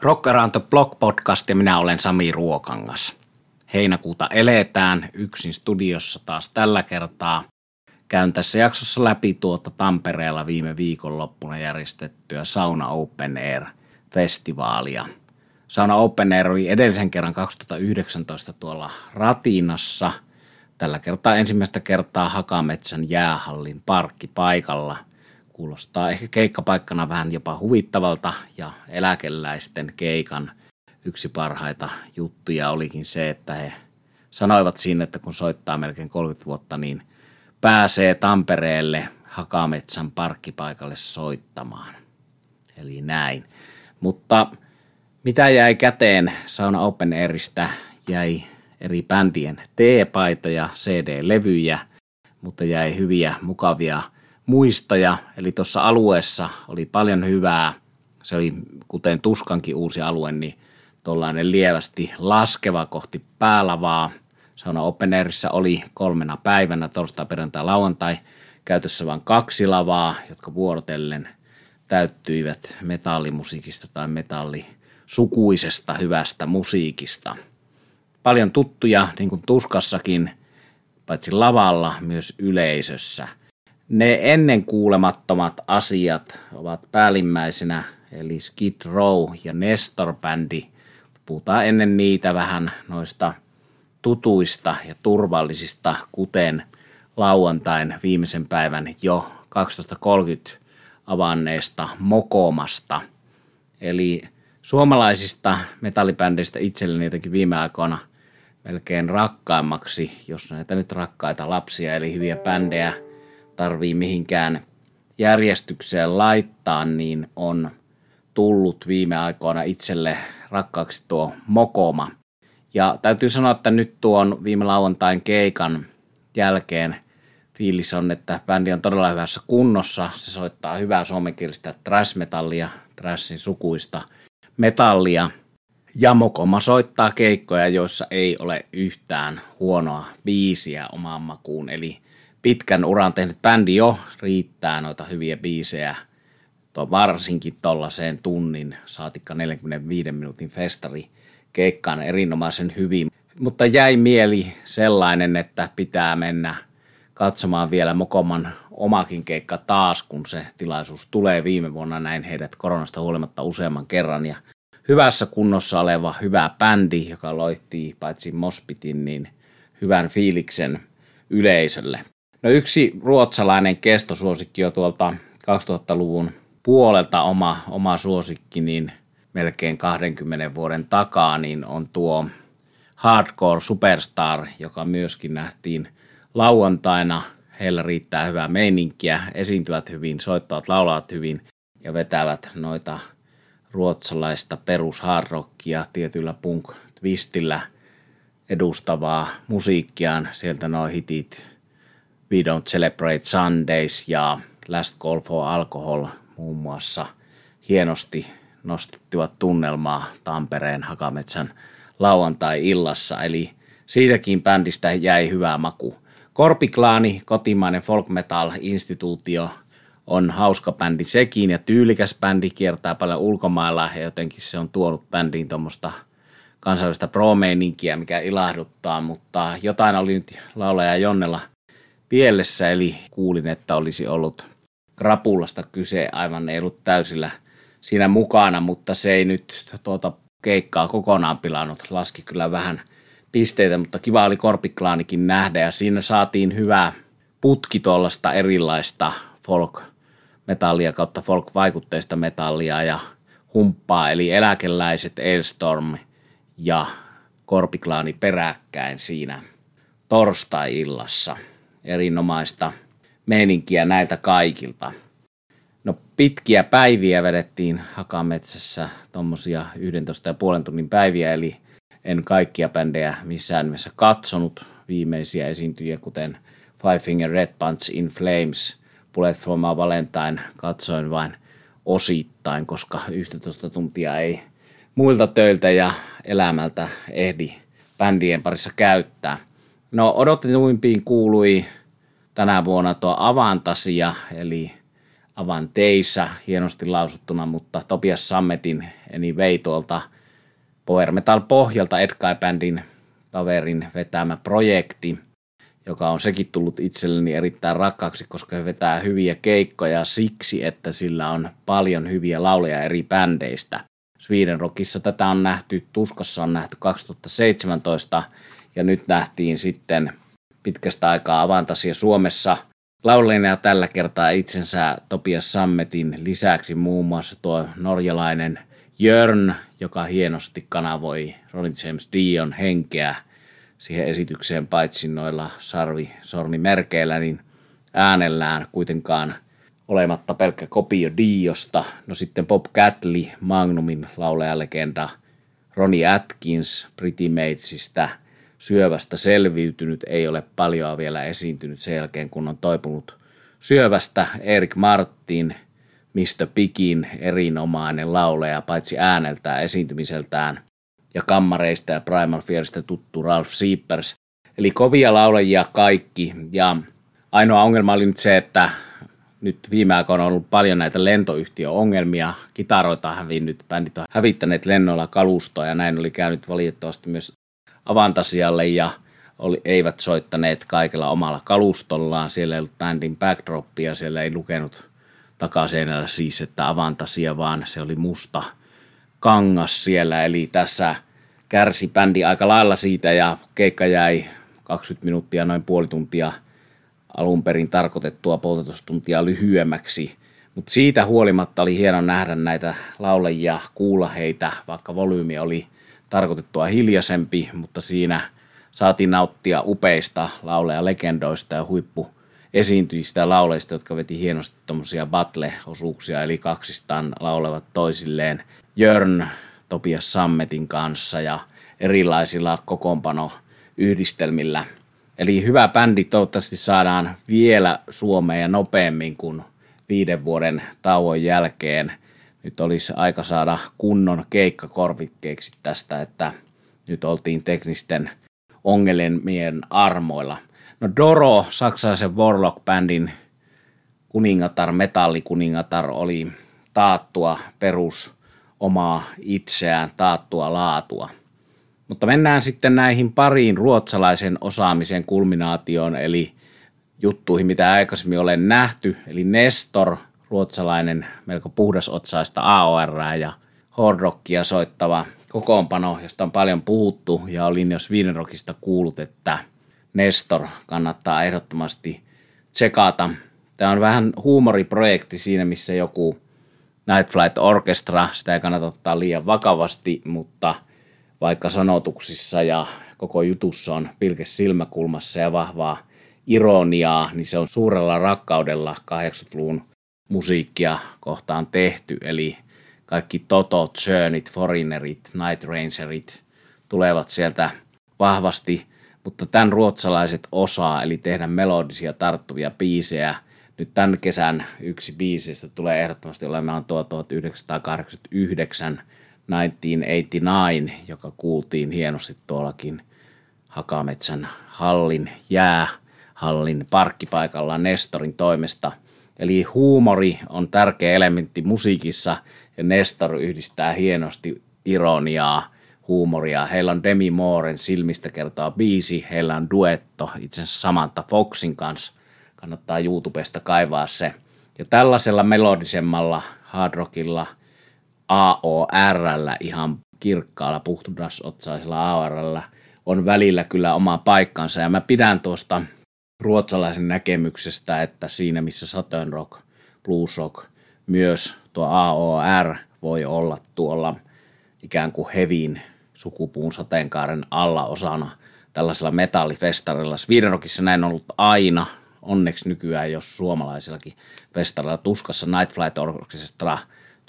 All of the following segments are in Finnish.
Rock Around the Block podcast ja minä olen Sami Ruokangas. Heinäkuuta eletään yksin studiossa taas tällä kertaa. Käyn tässä jaksossa läpi tuota Tampereella viime viikonloppuna järjestettyä Sauna Open Air festivaalia. Sauna Open Air oli edellisen kerran 2019 tuolla Ratinassa. Tällä kertaa ensimmäistä kertaa Hakametsän jäähallin parkkipaikalla – Kuulostaa ehkä keikkapaikkana vähän jopa huvittavalta ja eläkeläisten keikan yksi parhaita juttuja olikin se, että he sanoivat siinä, että kun soittaa melkein 30 vuotta, niin pääsee Tampereelle Hakametsän parkkipaikalle soittamaan. Eli näin. Mutta mitä jäi käteen Sauna Open Airistä? Jäi eri bändien T-paitoja, CD-levyjä, mutta jäi hyviä, mukavia muistoja, eli tuossa alueessa oli paljon hyvää. Se oli, kuten Tuskankin uusi alue, niin tuollainen lievästi laskeva kohti päälavaa. Sauna Open Airissa oli kolmena päivänä, torstai, perjantai, lauantai, käytössä vain kaksi lavaa, jotka vuorotellen täyttyivät metallimusiikista tai metallisukuisesta hyvästä musiikista. Paljon tuttuja, niin kuin Tuskassakin, paitsi lavalla, myös yleisössä – ne ennen kuulemattomat asiat ovat päällimmäisenä, eli Skid Row ja Nestor-bändi. Puhutaan ennen niitä vähän noista tutuista ja turvallisista, kuten lauantain viimeisen päivän jo 12.30 avanneesta Mokomasta. Eli suomalaisista metallibändeistä itselleni jotenkin viime aikoina melkein rakkaimmaksi, jos näitä nyt rakkaita lapsia, eli hyviä bändejä – tarvii mihinkään järjestykseen laittaa, niin on tullut viime aikoina itselle rakkaaksi tuo Mokoma. Ja täytyy sanoa, että nyt tuon viime lauantain keikan jälkeen fiilis on, että bändi on todella hyvässä kunnossa. Se soittaa hyvää suomenkielistä trash-metallia, trashin sukuista metallia. Ja Mokoma soittaa keikkoja, joissa ei ole yhtään huonoa biisiä omaan makuun. Eli pitkän uran tehnyt bändi jo riittää noita hyviä biisejä. Tuo varsinkin tuollaiseen tunnin, saatikka 45 minuutin festari keikkaan erinomaisen hyvin. Mutta jäi mieli sellainen, että pitää mennä katsomaan vielä Mokoman omakin keikka taas, kun se tilaisuus tulee viime vuonna näin heidät koronasta huolimatta useamman kerran. Ja hyvässä kunnossa oleva hyvä bändi, joka loitti paitsi Mospitin, niin hyvän fiiliksen yleisölle. No yksi ruotsalainen kestosuosikki jo tuolta 2000-luvun puolelta oma, oma suosikki, niin melkein 20 vuoden takaa, niin on tuo Hardcore Superstar, joka myöskin nähtiin lauantaina. Heillä riittää hyvää meininkiä, esiintyvät hyvin, soittavat, laulavat hyvin ja vetävät noita ruotsalaista perus tietyllä punk-twistillä edustavaa musiikkiaan. Sieltä nuo hitit We Don't Celebrate Sundays ja Last Call for Alcohol muun muassa hienosti nostettivat tunnelmaa Tampereen Hakametsän lauantai-illassa, eli siitäkin bändistä jäi hyvä maku. Korpiklaani, kotimainen folk metal-instituutio, on hauska bändi sekin ja tyylikäs bändi, kiertää paljon ulkomailla ja jotenkin se on tuonut bändiin tuommoista kansainvälistä pro mikä ilahduttaa, mutta jotain oli nyt laulaja Jonnella – pielessä, eli kuulin, että olisi ollut krapulasta kyse, aivan ei ollut täysillä siinä mukana, mutta se ei nyt tuota keikkaa kokonaan pilannut. Laski kyllä vähän pisteitä, mutta kiva oli Korpiklaanikin nähdä. Ja siinä saatiin hyvää putki tuollaista erilaista folk metallia kautta folk-vaikutteista metallia ja humppaa, eli eläkeläiset Elstorm ja Korpiklaani peräkkäin siinä torstai-illassa erinomaista meininkiä näiltä kaikilta. No pitkiä päiviä vedettiin Hakametsässä, tuommoisia 11 ja puolen tunnin päiviä, eli en kaikkia bändejä missään nimessä katsonut viimeisiä esiintyjiä, kuten Five Finger Red Punch in Flames, Bullet for My Valentine, katsoin vain osittain, koska 11 tuntia ei muilta töiltä ja elämältä ehdi bändien parissa käyttää. No odotetuimpiin kuului tänä vuonna tuo Avantasia, eli Avanteissa hienosti lausuttuna, mutta Topias Sammetin eni vei tuolta Power Metal pohjalta Edkai-bändin kaverin vetämä projekti, joka on sekin tullut itselleni erittäin rakkaaksi, koska he vetää hyviä keikkoja siksi, että sillä on paljon hyviä lauleja eri bändeistä. Sweden Rockissa tätä on nähty, Tuskassa on nähty 2017 ja nyt nähtiin sitten pitkästä aikaa Avantasia Suomessa laulajana tällä kertaa itsensä Topias Sammetin lisäksi muun muassa tuo norjalainen Jörn, joka hienosti kanavoi Ronnie James Dion henkeä siihen esitykseen paitsi noilla sarvi, sormimerkeillä, niin äänellään kuitenkaan olematta pelkkä kopio Diosta. No sitten Bob Catley, Magnumin laulajalegenda, Ronnie Atkins, Pretty Matesista, syövästä selviytynyt, ei ole paljon vielä esiintynyt sen jälkeen, kun on toipunut syövästä. Erik Martin, Mr. Pikin, erinomainen lauleja, paitsi ääneltään esiintymiseltään ja kammareista ja Primal Fearista tuttu Ralph Seepers. Eli kovia laulajia kaikki ja ainoa ongelma oli nyt se, että nyt viime aikoina on ollut paljon näitä lentoyhtiöongelmia. Kitaroita on hävinnyt, bändit on hävittäneet lennoilla kalustoa ja näin oli käynyt valitettavasti myös Avantasialle ja oli, eivät soittaneet kaikella omalla kalustollaan. Siellä ei ollut bändin backdropia, siellä ei lukenut takaseinällä siis, että Avantasia, vaan se oli musta kangas siellä. Eli tässä kärsi bändi aika lailla siitä ja keikka jäi 20 minuuttia, noin puoli tuntia alun perin tarkoitettua poltetustuntia lyhyemmäksi. Mutta siitä huolimatta oli hieno nähdä näitä laulajia, kuulla heitä, vaikka volyymi oli tarkoitettua hiljaisempi, mutta siinä saatiin nauttia upeista lauleja legendoista ja huippu esiintyjistä lauleista, jotka veti hienosti tuommoisia battle-osuuksia, eli kaksistaan laulevat toisilleen Jörn Topias Sammetin kanssa ja erilaisilla kokoonpano-yhdistelmillä. Eli hyvä bändi toivottavasti saadaan vielä Suomeen ja nopeammin kuin viiden vuoden tauon jälkeen. Nyt olisi aika saada kunnon keikkakorvikkeeksi tästä, että nyt oltiin teknisten ongelmien armoilla. No Doro, saksalaisen Warlock-bändin kuningatar, metallikuningatar, oli taattua perus omaa itseään, taattua laatua. Mutta mennään sitten näihin pariin ruotsalaisen osaamisen kulminaatioon, eli juttuihin, mitä aikaisemmin olen nähty. Eli Nestor, ruotsalainen melko puhdasotsaista AOR ja hardrockia soittava kokoonpano, josta on paljon puhuttu ja olin jos Rockista kuullut, että Nestor kannattaa ehdottomasti tsekata. Tämä on vähän huumoriprojekti siinä, missä joku Night Flight Orchestra, sitä ei kannata ottaa liian vakavasti, mutta vaikka sanotuksissa ja koko jutussa on pilkes silmäkulmassa ja vahvaa ironiaa, niin se on suurella rakkaudella 80-luvun musiikkia kohtaan tehty, eli kaikki Toto, Journeyt, Foreignerit, Night Rangerit tulevat sieltä vahvasti, mutta tämän ruotsalaiset osaa, eli tehdä melodisia tarttuvia biisejä. Nyt tämän kesän yksi biisistä tulee ehdottomasti olemaan tuo 1989 1989, joka kuultiin hienosti tuollakin Hakametsän hallin jäähallin parkkipaikalla Nestorin toimesta. Eli huumori on tärkeä elementti musiikissa ja Nestor yhdistää hienosti ironiaa, huumoria. Heillä on Demi Mooren silmistä kertaa biisi, heillä on duetto itse asiassa Samantha Foxin kanssa. Kannattaa YouTubesta kaivaa se. Ja tällaisella melodisemmalla hard rockilla AORllä ihan kirkkaalla puhtudasotsaisella AORllä on välillä kyllä oma paikkansa ja mä pidän tuosta ruotsalaisen näkemyksestä, että siinä missä Southern Rock, Blues Rock, myös tuo AOR voi olla tuolla ikään kuin hevin sukupuun sateenkaaren alla osana tällaisella metallifestarilla. Swedenrockissa näin on ollut aina, onneksi nykyään jos suomalaisillakin festarilla tuskassa Night Flight Orchestra,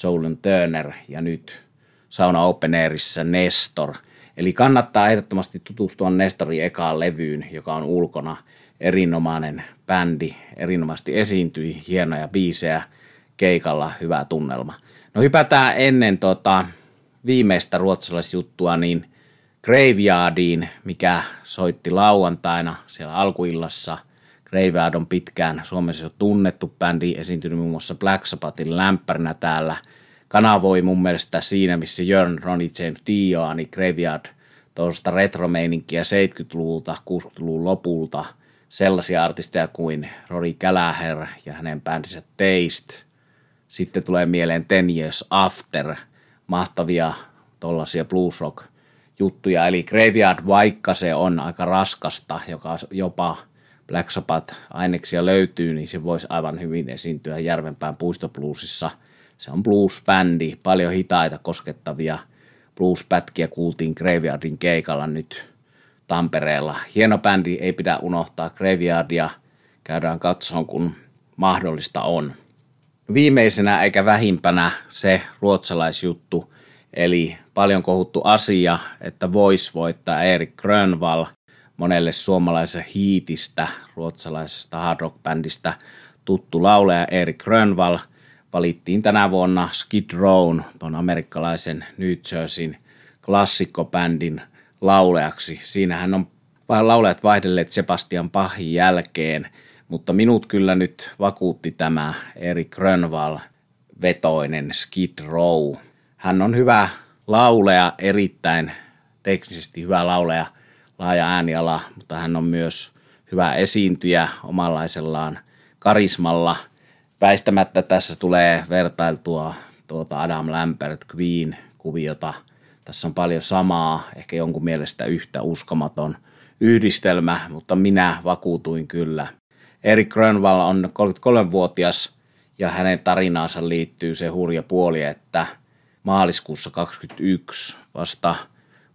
Jolin Turner ja nyt Sauna Open Airissa Nestor. Eli kannattaa ehdottomasti tutustua Nestorin ekaan levyyn, joka on ulkona erinomainen bändi, erinomaisesti esiintyi, hienoja biisejä, keikalla hyvä tunnelma. No hypätään ennen tota, viimeistä ruotsalaisjuttua niin Graveyardiin, mikä soitti lauantaina siellä alkuillassa Graveyard on pitkään Suomessa jo tunnettu bändi, esiintynyt muun muassa Black Sabbathin lämpärinä täällä. Kanavoi mun mielestä siinä, missä Jörn, Ronnie James Dio, niin Graveyard tuosta retromeininkiä 70-luvulta, 60-luvun lopulta, sellaisia artisteja kuin Rory Gallagher ja hänen bändinsä Taste. Sitten tulee mieleen Ten Years After, mahtavia tollaisia blues rock juttuja. Eli Graveyard, vaikka se on aika raskasta, joka jopa Black Sabbath aineksia löytyy, niin se voisi aivan hyvin esiintyä Järvenpään puistobluesissa. Se on blues-bändi, paljon hitaita koskettavia blues-pätkiä kuultiin Graveyardin keikalla nyt Tampereella. Hieno bändi, ei pidä unohtaa Graveyardia. Käydään katsomaan, kun mahdollista on. Viimeisenä eikä vähimpänä se ruotsalaisjuttu, eli paljon kohuttu asia, että voisi voittaa Erik Grönvall monelle suomalaisen hiitistä, ruotsalaisesta hard rock bändistä tuttu lauleja Erik Grönvall valittiin tänä vuonna Skid Rown, tuon amerikkalaisen New Jerseyn klassikkobändin lauleaksi. Siinähän on laulajat vaihdelleet Sebastian Pahin jälkeen, mutta minut kyllä nyt vakuutti tämä Erik Grönvall vetoinen Skid Row. Hän on hyvä laulea, erittäin teknisesti hyvä laulea, laaja ääniala, mutta hän on myös hyvä esiintyjä omanlaisellaan karismalla. Väistämättä tässä tulee vertailtua tuota Adam Lambert Queen kuviota. Tässä on paljon samaa, ehkä jonkun mielestä yhtä uskomaton yhdistelmä, mutta minä vakuutuin kyllä. Erik Grönvall on 33-vuotias ja hänen tarinaansa liittyy se hurja puoli, että maaliskuussa 2021 vasta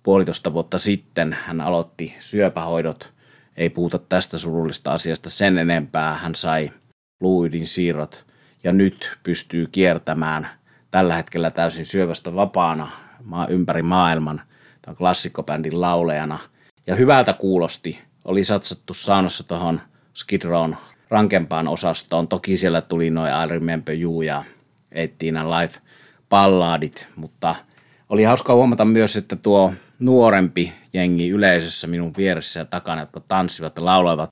puolitoista vuotta sitten hän aloitti syöpähoidot. Ei puhuta tästä surullista asiasta sen enempää. Hän sai fluidin siirrot ja nyt pystyy kiertämään tällä hetkellä täysin syövästä vapaana maa ympäri maailman tämän klassikkobändin laulejana. Ja hyvältä kuulosti. Oli satsattu saunassa tuohon Skid Rown rankempaan osastoon. Toki siellä tuli noin I Remember You ja Eittiin Life balladit, mutta oli hauska huomata myös, että tuo nuorempi jengi yleisössä minun vieressä ja takana, jotka tanssivat ja lauloivat,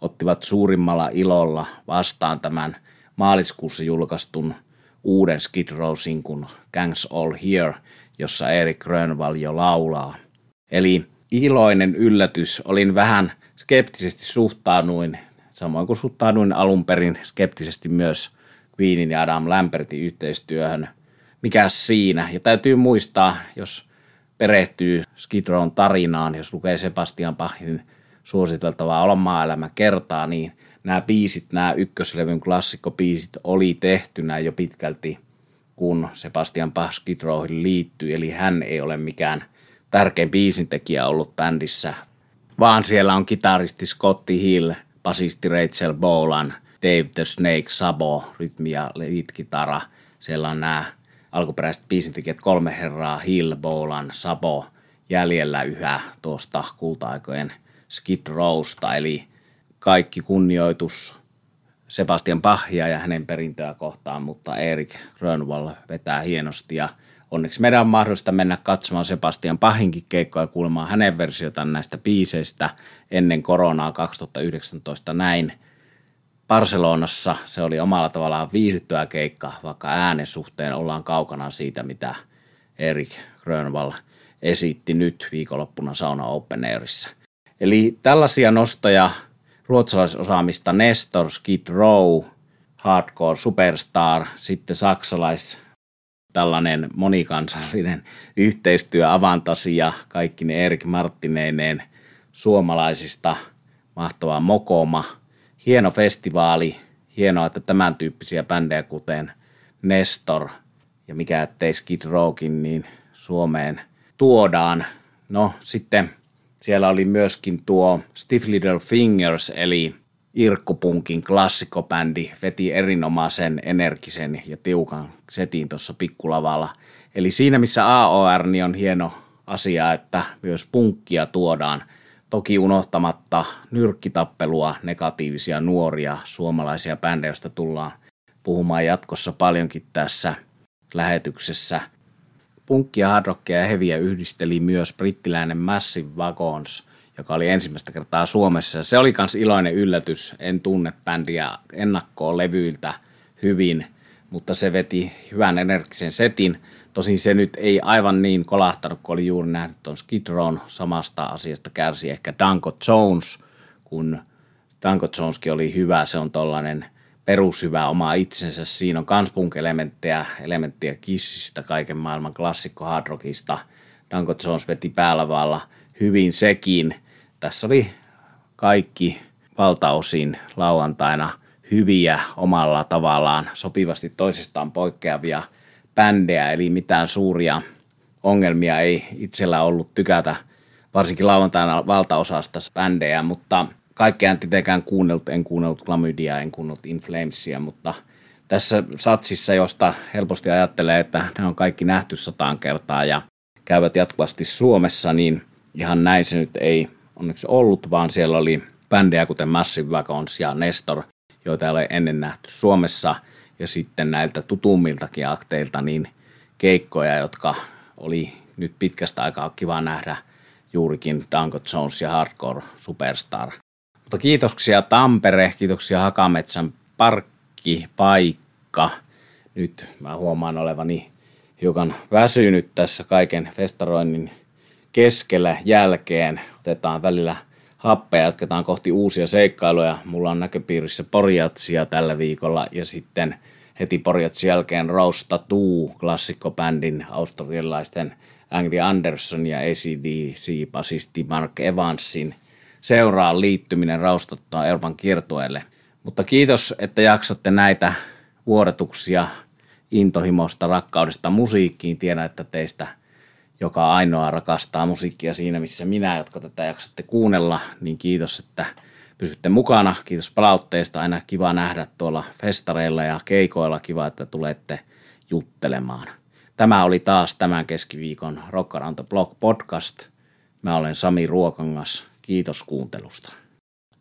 ottivat suurimmalla ilolla vastaan tämän maaliskuussa julkaistun uuden Skid Row-sinkun Gangs All Here, jossa Erik Grönvall jo laulaa. Eli iloinen yllätys. Olin vähän skeptisesti suhtauduin, samoin kuin suhtauduin alun perin skeptisesti myös Queenin ja Adam Lambertin yhteistyöhön. Mikä siinä? Ja täytyy muistaa, jos perehtyy Skid Rown tarinaan, jos lukee Sebastian Bachin suositeltavaa Olla maailma kertaa, niin nämä biisit, nämä ykköslevyn klassikkobiisit oli tehtynä jo pitkälti, kun Sebastian Bach Skid Rowhin liittyy, eli hän ei ole mikään tärkein biisintekijä ollut bändissä, vaan siellä on kitaristi Scotty Hill, basisti Rachel Bolan, Dave the Snake Sabo, rytmi ja lead-kitara. Siellä on nämä alkuperäiset biisintekijät kolme herraa, Hill, Bolan, Sabo, jäljellä yhä tuosta kulta-aikojen Skid Rowsta, eli kaikki kunnioitus Sebastian Pahia ja hänen perintöä kohtaan, mutta Erik Grönwall vetää hienosti ja onneksi meidän on mahdollista mennä katsomaan Sebastian Pahinkin keikkoa ja kuulemaan hänen versiotaan näistä biiseistä ennen koronaa 2019 näin. Barcelonassa se oli omalla tavallaan viihdyttävä keikka, vaikka äänen suhteen ollaan kaukana siitä, mitä Erik Grönwall esitti nyt viikonloppuna Sauna Open Airissa. Eli tällaisia nostoja ruotsalaisosaamista Nestor, Skid Row, Hardcore Superstar, sitten saksalais tällainen monikansallinen yhteistyö Avantasia, kaikki ne Erik Marttineineen suomalaisista, mahtava Mokoma, hieno festivaali, hienoa, että tämän tyyppisiä bändejä kuten Nestor ja mikä ettei Skid Rowkin, niin Suomeen tuodaan. No sitten siellä oli myöskin tuo Stiff Little Fingers, eli Irkkupunkin klassikobändi veti erinomaisen energisen ja tiukan setin tuossa pikkulavalla. Eli siinä missä AOR niin on hieno asia, että myös punkkia tuodaan. Toki unohtamatta nyrkkitappelua, negatiivisia nuoria suomalaisia bändejä, joista tullaan puhumaan jatkossa paljonkin tässä lähetyksessä. Punkkia, hardrockia ja heviä yhdisteli myös brittiläinen Massive Wagons, joka oli ensimmäistä kertaa Suomessa. Se oli myös iloinen yllätys. En tunne bändiä ennakkoon levyiltä hyvin, mutta se veti hyvän energisen setin. Tosin se nyt ei aivan niin kolahtanut, kun oli juuri nähnyt tuon Skid Rown. Samasta asiasta kärsi ehkä Danko Jones, kun Danko Joneskin oli hyvä. Se on tollainen perushyvä oma itsensä. Siinä on kans punk-elementtejä, elementtejä kissistä, kaiken maailman klassikko hard rockista. Danko Jones veti päälavalla hyvin sekin. Tässä oli kaikki valtaosin lauantaina hyviä omalla tavallaan sopivasti toisistaan poikkeavia bändejä, eli mitään suuria ongelmia ei itsellä ollut tykätä, varsinkin lauantaina valtaosasta bändejä, mutta – kaikkea en tietenkään kuunnellut, en kuunnellut Klamydia, en kuunnellut Inflamesia, mutta tässä satsissa, josta helposti ajattelee, että ne on kaikki nähty sataan kertaa ja käyvät jatkuvasti Suomessa, niin ihan näin se nyt ei onneksi ollut, vaan siellä oli bändejä kuten Massive Wagons ja Nestor, joita ei ole ennen nähty Suomessa, ja sitten näiltä tutummiltakin akteilta niin keikkoja, jotka oli nyt pitkästä aikaa kiva nähdä juurikin Danko Jones ja Hardcore Superstar mutta kiitoksia Tampere, kiitoksia Hakametsän parkkipaikka. Nyt mä huomaan olevani hiukan väsynyt tässä kaiken festaroinnin keskellä jälkeen. Otetaan välillä happea, jatketaan kohti uusia seikkailuja. Mulla on näköpiirissä Porjatsia tällä viikolla ja sitten heti Porjatsin jälkeen Rosta Tuu, klassikkobändin australialaisten Angry Anderson ja ACDC-basisti Mark Evansin – seuraan liittyminen raustottaa Euroopan kiertueelle. Mutta kiitos, että jaksatte näitä vuodetuksia intohimosta, rakkaudesta musiikkiin. Tiedän, että teistä joka ainoa rakastaa musiikkia siinä, missä minä, jotka tätä jaksatte kuunnella, niin kiitos, että pysytte mukana. Kiitos palautteesta. Aina kiva nähdä tuolla festareilla ja keikoilla. Kiva, että tulette juttelemaan. Tämä oli taas tämän keskiviikon Rock Around the Block podcast. Mä olen Sami Ruokangas. Kiitos kuuntelusta.